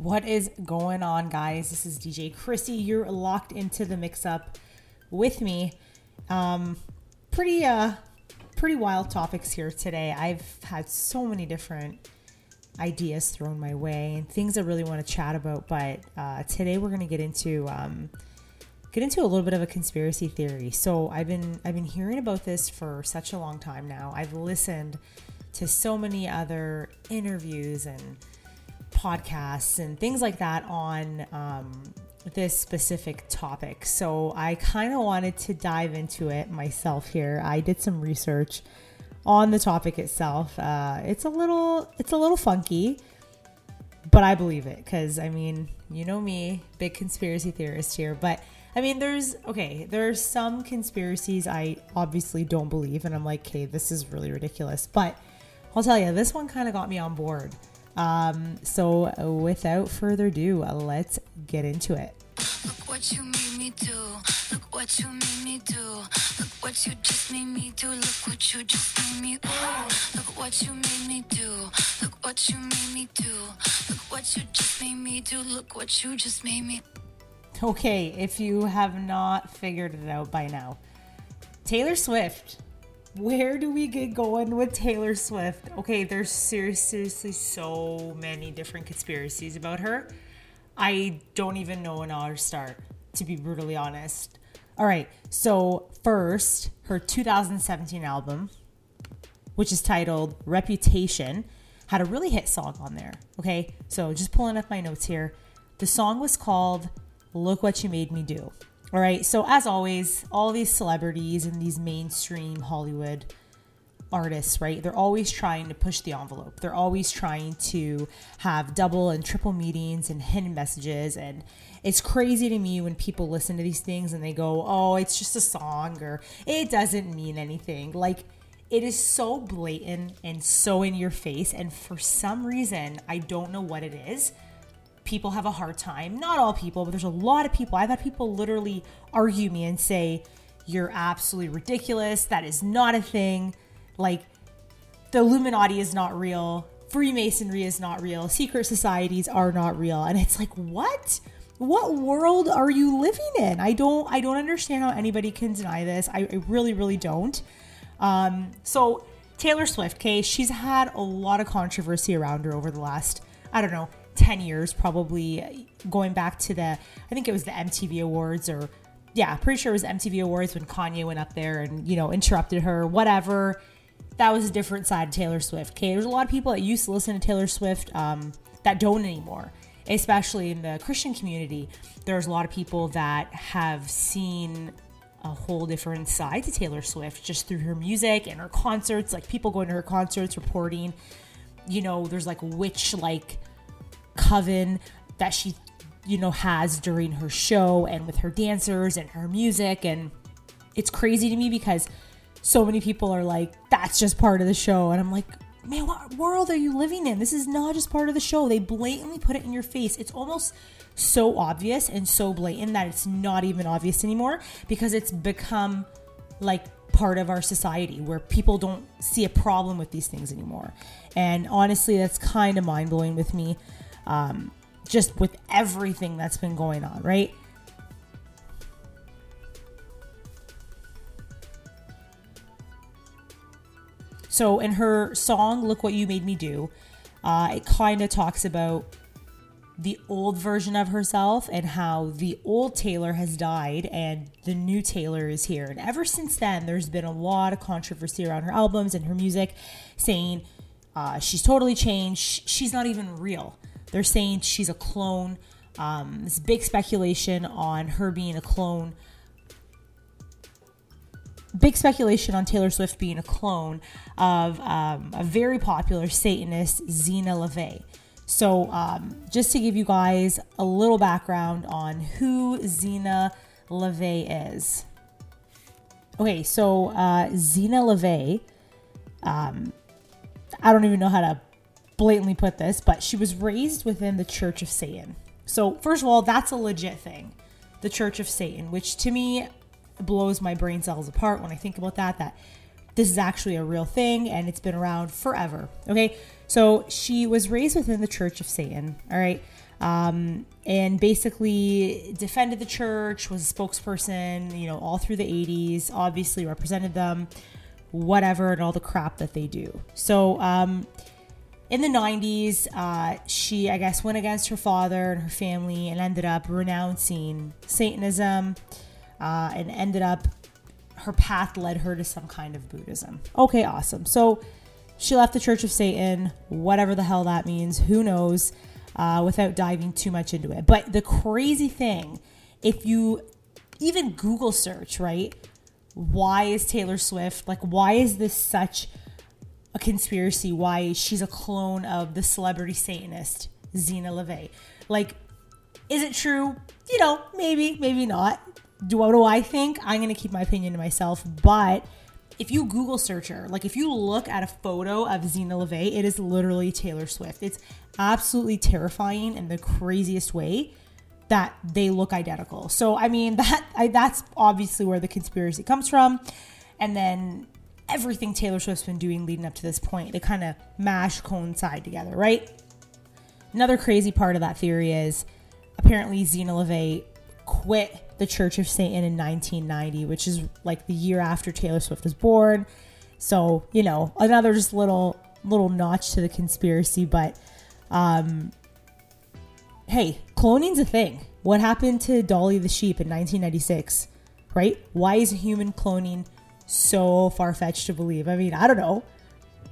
What is going on, guys? This is DJ Chrissy. You're locked into the mix up with me. Um, pretty, uh, pretty wild topics here today. I've had so many different ideas thrown my way and things I really want to chat about. But uh, today we're going to get into um, get into a little bit of a conspiracy theory. So I've been I've been hearing about this for such a long time now. I've listened to so many other interviews and podcasts and things like that on um, this specific topic. So I kind of wanted to dive into it myself here. I did some research on the topic itself. Uh, it's a little it's a little funky, but I believe it because I mean, you know me, big conspiracy theorist here. But I mean, there's okay, there's some conspiracies I obviously don't believe, and I'm like, okay, this is really ridiculous. But I'll tell you, this one kind of got me on board. Um, so without further ado, let's get into it. Look what you made me do. Look what you made me do. Look what you just made me do. Look what you just made me. Ooh. Look what you made me do. Look what you made me do. Look what you just made me do. Look what you just made me. Okay, if you have not figured it out by now, Taylor Swift where do we get going with Taylor Swift? Okay, there's seriously so many different conspiracies about her. I don't even know when I'll start, to be brutally honest. All right, so first, her 2017 album, which is titled Reputation, had a really hit song on there. Okay, so just pulling up my notes here. The song was called Look What You Made Me Do. All right. So, as always, all these celebrities and these mainstream Hollywood artists, right? They're always trying to push the envelope. They're always trying to have double and triple meetings and hidden messages. And it's crazy to me when people listen to these things and they go, oh, it's just a song or it doesn't mean anything. Like, it is so blatant and so in your face. And for some reason, I don't know what it is people have a hard time. Not all people, but there's a lot of people. I've had people literally argue me and say, You're absolutely ridiculous. That is not a thing. Like, the Illuminati is not real. Freemasonry is not real. Secret societies are not real. And it's like, what? What world are you living in? I don't I don't understand how anybody can deny this. I, I really, really don't. Um, so Taylor Swift, okay, she's had a lot of controversy around her over the last, I don't know, 10 years, probably going back to the, I think it was the MTV Awards or, yeah, pretty sure it was MTV Awards when Kanye went up there and, you know, interrupted her, whatever. That was a different side of Taylor Swift. Okay, there's a lot of people that used to listen to Taylor Swift um, that don't anymore, especially in the Christian community. There's a lot of people that have seen a whole different side to Taylor Swift just through her music and her concerts. Like people going to her concerts reporting, you know, there's like witch like coven that she you know has during her show and with her dancers and her music. And it's crazy to me because so many people are like that's just part of the show. And I'm like man what world are you living in? This is not just part of the show. They blatantly put it in your face. It's almost so obvious and so blatant that it's not even obvious anymore because it's become like part of our society where people don't see a problem with these things anymore. And honestly that's kind of mind-blowing with me um, just with everything that's been going on, right? So, in her song, Look What You Made Me Do, uh, it kind of talks about the old version of herself and how the old Taylor has died and the new Taylor is here. And ever since then, there's been a lot of controversy around her albums and her music, saying uh, she's totally changed. She's not even real. They're saying she's a clone. Um, there's big speculation on her being a clone. Big speculation on Taylor Swift being a clone of um, a very popular Satanist, Zeena LaVey. So, um, just to give you guys a little background on who Zeena LaVey is. Okay, so uh, Zeena LaVey, um, I don't even know how to blatantly put this, but she was raised within the Church of Satan. So, first of all, that's a legit thing. The Church of Satan, which to me blows my brain cells apart when I think about that that this is actually a real thing and it's been around forever. Okay? So, she was raised within the Church of Satan, all right? um, and basically defended the church, was a spokesperson, you know, all through the 80s, obviously represented them, whatever, and all the crap that they do. So, um, in the 90s, uh, she, I guess, went against her father and her family and ended up renouncing Satanism uh, and ended up, her path led her to some kind of Buddhism. Okay, awesome. So she left the Church of Satan, whatever the hell that means, who knows, uh, without diving too much into it. But the crazy thing, if you even Google search, right? Why is Taylor Swift, like, why is this such a conspiracy why she's a clone of the celebrity Satanist Zeena LaVey. Like, is it true? You know, maybe, maybe not. Do what do I think? I'm gonna keep my opinion to myself. But if you Google search her, like if you look at a photo of Zeena LaVey, it is literally Taylor Swift. It's absolutely terrifying in the craziest way that they look identical. So I mean that I, that's obviously where the conspiracy comes from. And then everything Taylor Swift's been doing leading up to this point. They kind of mash coincide together, right? Another crazy part of that theory is apparently Zeena LaVey quit the Church of Satan in 1990, which is like the year after Taylor Swift was born. So, you know, another just little little notch to the conspiracy, but um hey, cloning's a thing. What happened to Dolly the sheep in 1996? Right? Why is human cloning so far fetched to believe. I mean, I don't know.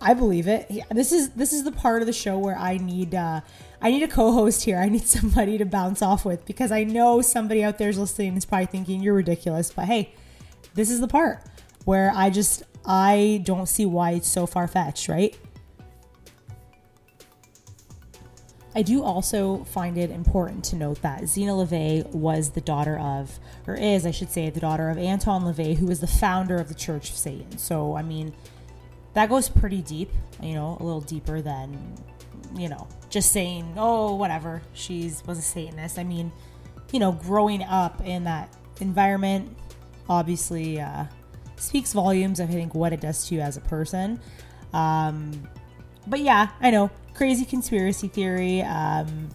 I believe it. This is this is the part of the show where I need uh, I need a co-host here. I need somebody to bounce off with because I know somebody out there is listening is probably thinking you're ridiculous. But hey, this is the part where I just I don't see why it's so far fetched, right? I do also find it important to note that Zeena LaVey was the daughter of, or is, I should say, the daughter of Anton LaVey, who was the founder of the Church of Satan. So, I mean, that goes pretty deep, you know, a little deeper than, you know, just saying, oh, whatever, she's was a Satanist. I mean, you know, growing up in that environment obviously uh, speaks volumes, of, I think, what it does to you as a person. Um, but yeah, I know crazy conspiracy theory. Um,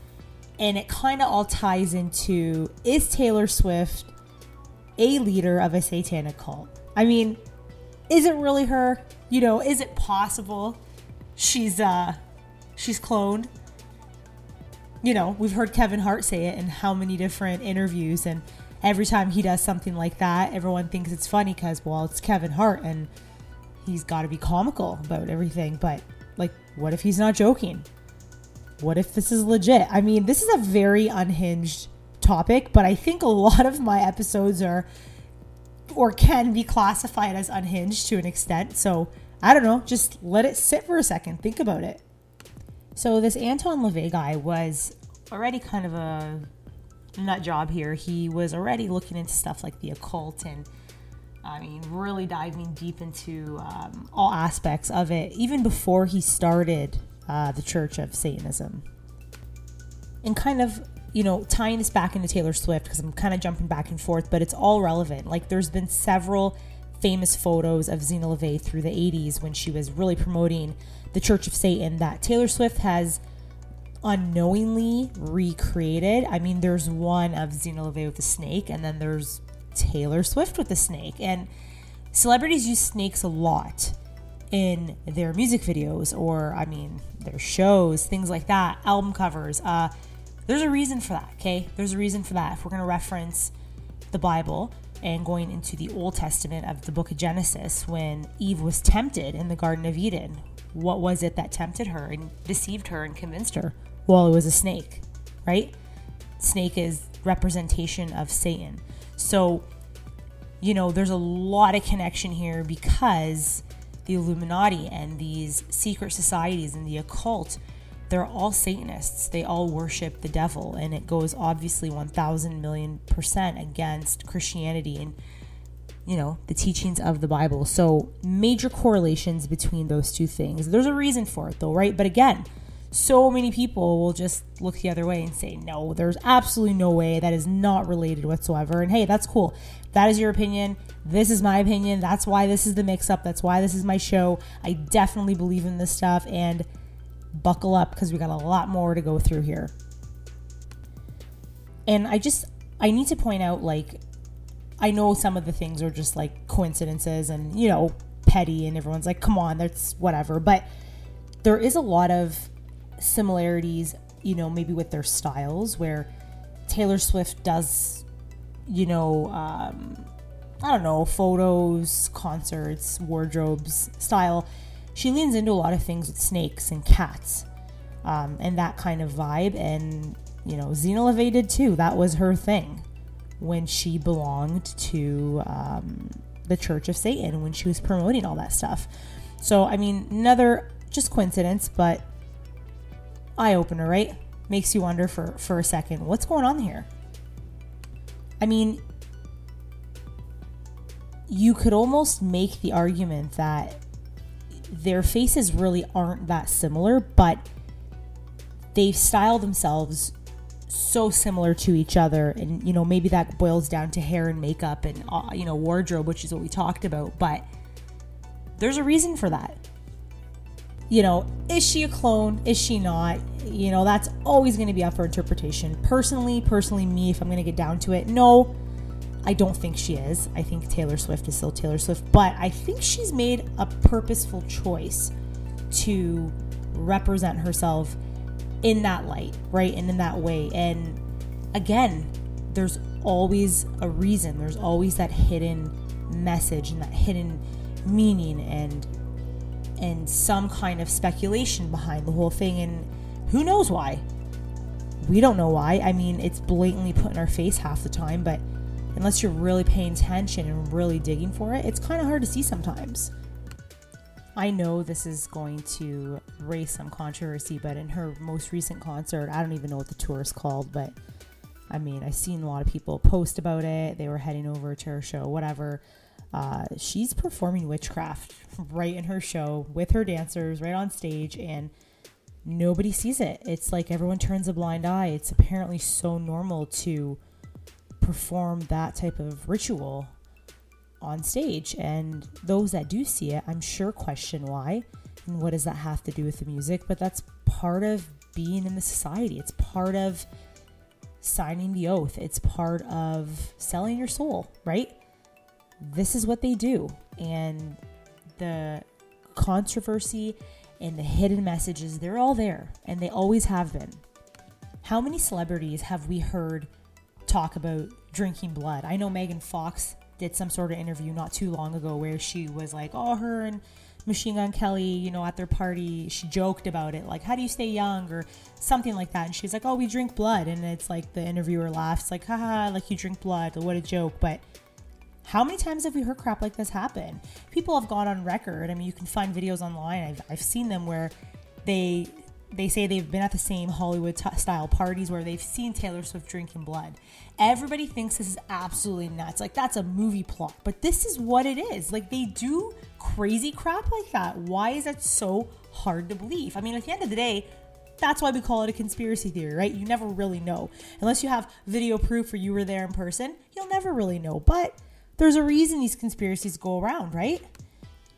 and it kind of all ties into is Taylor Swift a leader of a satanic cult? I mean, is it really her? You know, is it possible she's uh she's cloned? You know, we've heard Kevin Hart say it in how many different interviews and every time he does something like that, everyone thinks it's funny cuz well, it's Kevin Hart and he's got to be comical about everything, but what if he's not joking? What if this is legit? I mean, this is a very unhinged topic, but I think a lot of my episodes are or can be classified as unhinged to an extent. So I don't know, just let it sit for a second. Think about it. So this Anton LaVey guy was already kind of a nut job here. He was already looking into stuff like the occult and I mean, really diving deep into um, all aspects of it, even before he started uh, the Church of Satanism. And kind of, you know, tying this back into Taylor Swift, because I'm kind of jumping back and forth, but it's all relevant. Like, there's been several famous photos of Zeena LaVey through the 80s when she was really promoting the Church of Satan that Taylor Swift has unknowingly recreated. I mean, there's one of Zeena LaVey with a snake, and then there's Taylor Swift with the snake. And celebrities use snakes a lot in their music videos or, I mean, their shows, things like that, album covers. Uh, there's a reason for that, okay? There's a reason for that. If we're going to reference the Bible and going into the Old Testament of the book of Genesis, when Eve was tempted in the Garden of Eden, what was it that tempted her and deceived her and convinced her? Well, it was a snake, right? Snake is representation of Satan. So, you know, there's a lot of connection here because the Illuminati and these secret societies and the occult, they're all Satanists. They all worship the devil. And it goes obviously 1,000 million percent against Christianity and, you know, the teachings of the Bible. So, major correlations between those two things. There's a reason for it, though, right? But again, so many people will just look the other way and say, no, there's absolutely no way. That is not related whatsoever. And hey, that's cool. That is your opinion. This is my opinion. That's why this is the mix up. That's why this is my show. I definitely believe in this stuff and buckle up because we got a lot more to go through here. And I just, I need to point out like, I know some of the things are just like coincidences and, you know, petty, and everyone's like, come on, that's whatever. But there is a lot of similarities, you know, maybe with their styles where Taylor Swift does, you know, um, I don't know, photos, concerts, wardrobes, style. She leans into a lot of things with snakes and cats um, and that kind of vibe. And, you know, LaVey did too. That was her thing when she belonged to um, the Church of Satan, when she was promoting all that stuff. So, I mean, another just coincidence, but eye opener, right? Makes you wonder for, for a second what's going on here? I mean, you could almost make the argument that their faces really aren't that similar, but they style themselves so similar to each other and you know maybe that boils down to hair and makeup and uh, you know wardrobe which is what we talked about but there's a reason for that you know is she a clone is she not you know that's always going to be up for interpretation personally personally me if i'm going to get down to it no I don't think she is. I think Taylor Swift is still Taylor Swift, but I think she's made a purposeful choice to represent herself in that light, right? And in that way. And again, there's always a reason, there's always that hidden message and that hidden meaning and and some kind of speculation behind the whole thing and who knows why we don't know why i mean it's blatantly put in our face half the time but unless you're really paying attention and really digging for it, it's kind of hard to see sometimes. I know this is going to raise some controversy, but in her most recent concert, I don't even know what the tour is called, but I mean, I've seen a lot of people post about it. They were heading over to her show, whatever. Uh, she's performing witchcraft right in her show with her dancers right on stage, and nobody sees it. It's like everyone turns a blind eye. It's apparently so normal to perform that type of ritual on stage. And those that do see it, I'm sure question why and what does that have to do with the music. But that's part of being in the society, it's part of signing the oath, it's part of selling your soul, right? This is what they do. And the controversy and the hidden messages, they're all there and they always have been. How many celebrities have we heard talk about drinking blood. I know Megan Fox did some sort of interview not too long ago where she was like, oh, her and Machine Gun Kelly, you know, at their party, she joked about it, like, how do you stay young or something like that. And she's like, oh, we drink blood. And it's like the interviewer laughs, like, haha, like you drink blood. What a joke. But how many times have we heard crap like this happen? People have gone on record. I mean, you can find videos online. I've, I've seen them where they they say they've been at the same Hollywood t- style parties where they've seen Taylor Swift drinking blood. Everybody thinks this is absolutely nuts. Like, that's a movie plot. But this is what it is. Like, they do crazy crap like that. Why is that so hard to believe? I mean, at the end of the day, that's why we call it a conspiracy theory, right? You never really know. Unless you have video proof or you were there in person, you'll never really know. But there's a reason these conspiracies go around, right?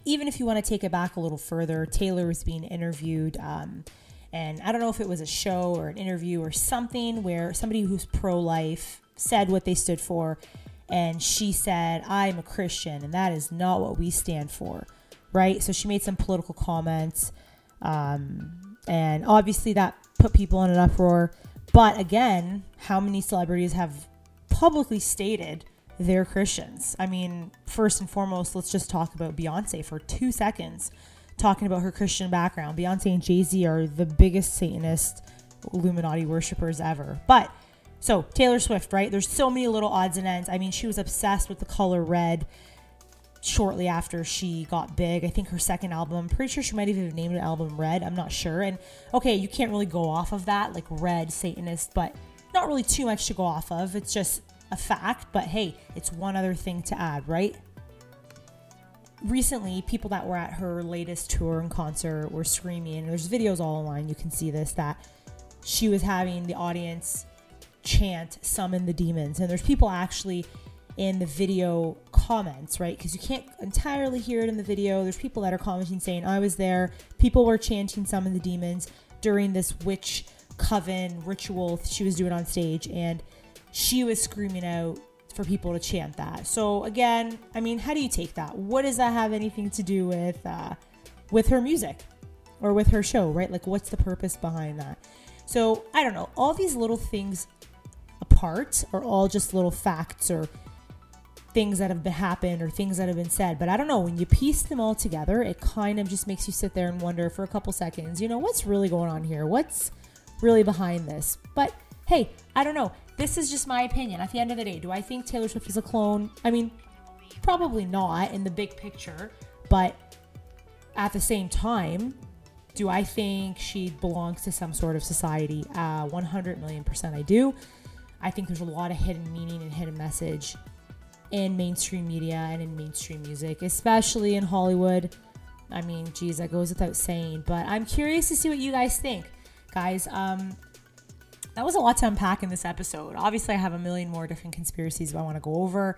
Even if you want to take it back a little further, Taylor was being interviewed. Um, and I don't know if it was a show or an interview or something where somebody who's pro life said what they stood for. And she said, I'm a Christian, and that is not what we stand for. Right? So she made some political comments. Um, and obviously that put people in an uproar. But again, how many celebrities have publicly stated they're Christians? I mean, first and foremost, let's just talk about Beyonce for two seconds talking about her Christian background. Beyonce and Jay Z are the biggest Satanist Illuminati worshippers ever. But so Taylor Swift, right? There's so many little odds and ends. I mean, she was obsessed with the color red shortly after she got big. I think her second album, I'm pretty sure she might even have named an album Red. I'm not sure. And okay, you can't really go off of that, like Red Satanist, but not really too much to go off of. It's just a fact. But hey, it's one other thing to add, right? recently people that were at her latest tour and concert were screaming and there's videos all online you can see this that she was having the audience chant summon the demons and there's people actually in the video comments right because you can't entirely hear it in the video there's people that are commenting saying i was there people were chanting summon the demons during this witch coven ritual she was doing on stage and she was screaming out for people to chant that. So again, I mean, how do you take that? What does that have anything to do with uh, with her music or with her show, right? Like, what's the purpose behind that? So I don't know. All these little things apart are all just little facts or things that have been happened or things that have been said. But I don't know, when you piece them all together, it kind of just makes you sit there and wonder for a couple seconds, you know, what's really going on here? What's really behind this? But hey, I don't know. This is just my opinion. At the end of the day, do I think Taylor Swift is a clone? I mean, probably not in the big picture, but at the same time, do I think she belongs to some sort of society? Uh, 100 million percent I do. I think there's a lot of hidden meaning and hidden message in mainstream media and in mainstream music, especially in Hollywood. I mean, geez, that goes without saying. But I'm curious to see what you guys think, guys. Um, that was a lot to unpack in this episode. Obviously, I have a million more different conspiracies I want to go over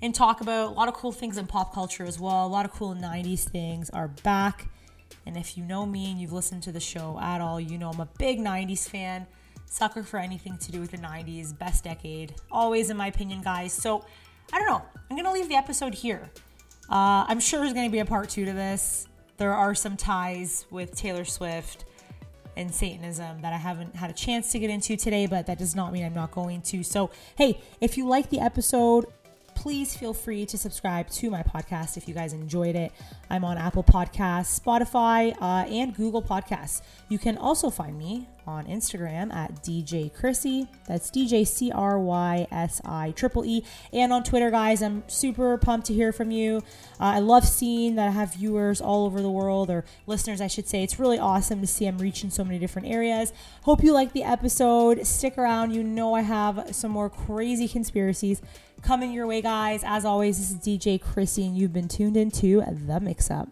and talk about. A lot of cool things in pop culture as well. A lot of cool 90s things are back. And if you know me and you've listened to the show at all, you know I'm a big 90s fan. Sucker for anything to do with the 90s, best decade. Always, in my opinion, guys. So, I don't know. I'm going to leave the episode here. Uh, I'm sure there's going to be a part two to this. There are some ties with Taylor Swift and Satanism that I haven't had a chance to get into today, but that does not mean I'm not going to. So, hey, if you like the episode, please feel free to subscribe to my podcast if you guys enjoyed it. I'm on Apple Podcasts, Spotify, uh, and Google Podcasts. You can also find me on Instagram at DJ Chrissy. That's DJ C R Y S I triple E. And on Twitter, guys, I'm super pumped to hear from you. Uh, I love seeing that I have viewers all over the world, or listeners, I should say. It's really awesome to see I'm reaching so many different areas. Hope you like the episode. Stick around. You know, I have some more crazy conspiracies coming your way, guys. As always, this is DJ Chrissy, and you've been tuned into The Mix Up.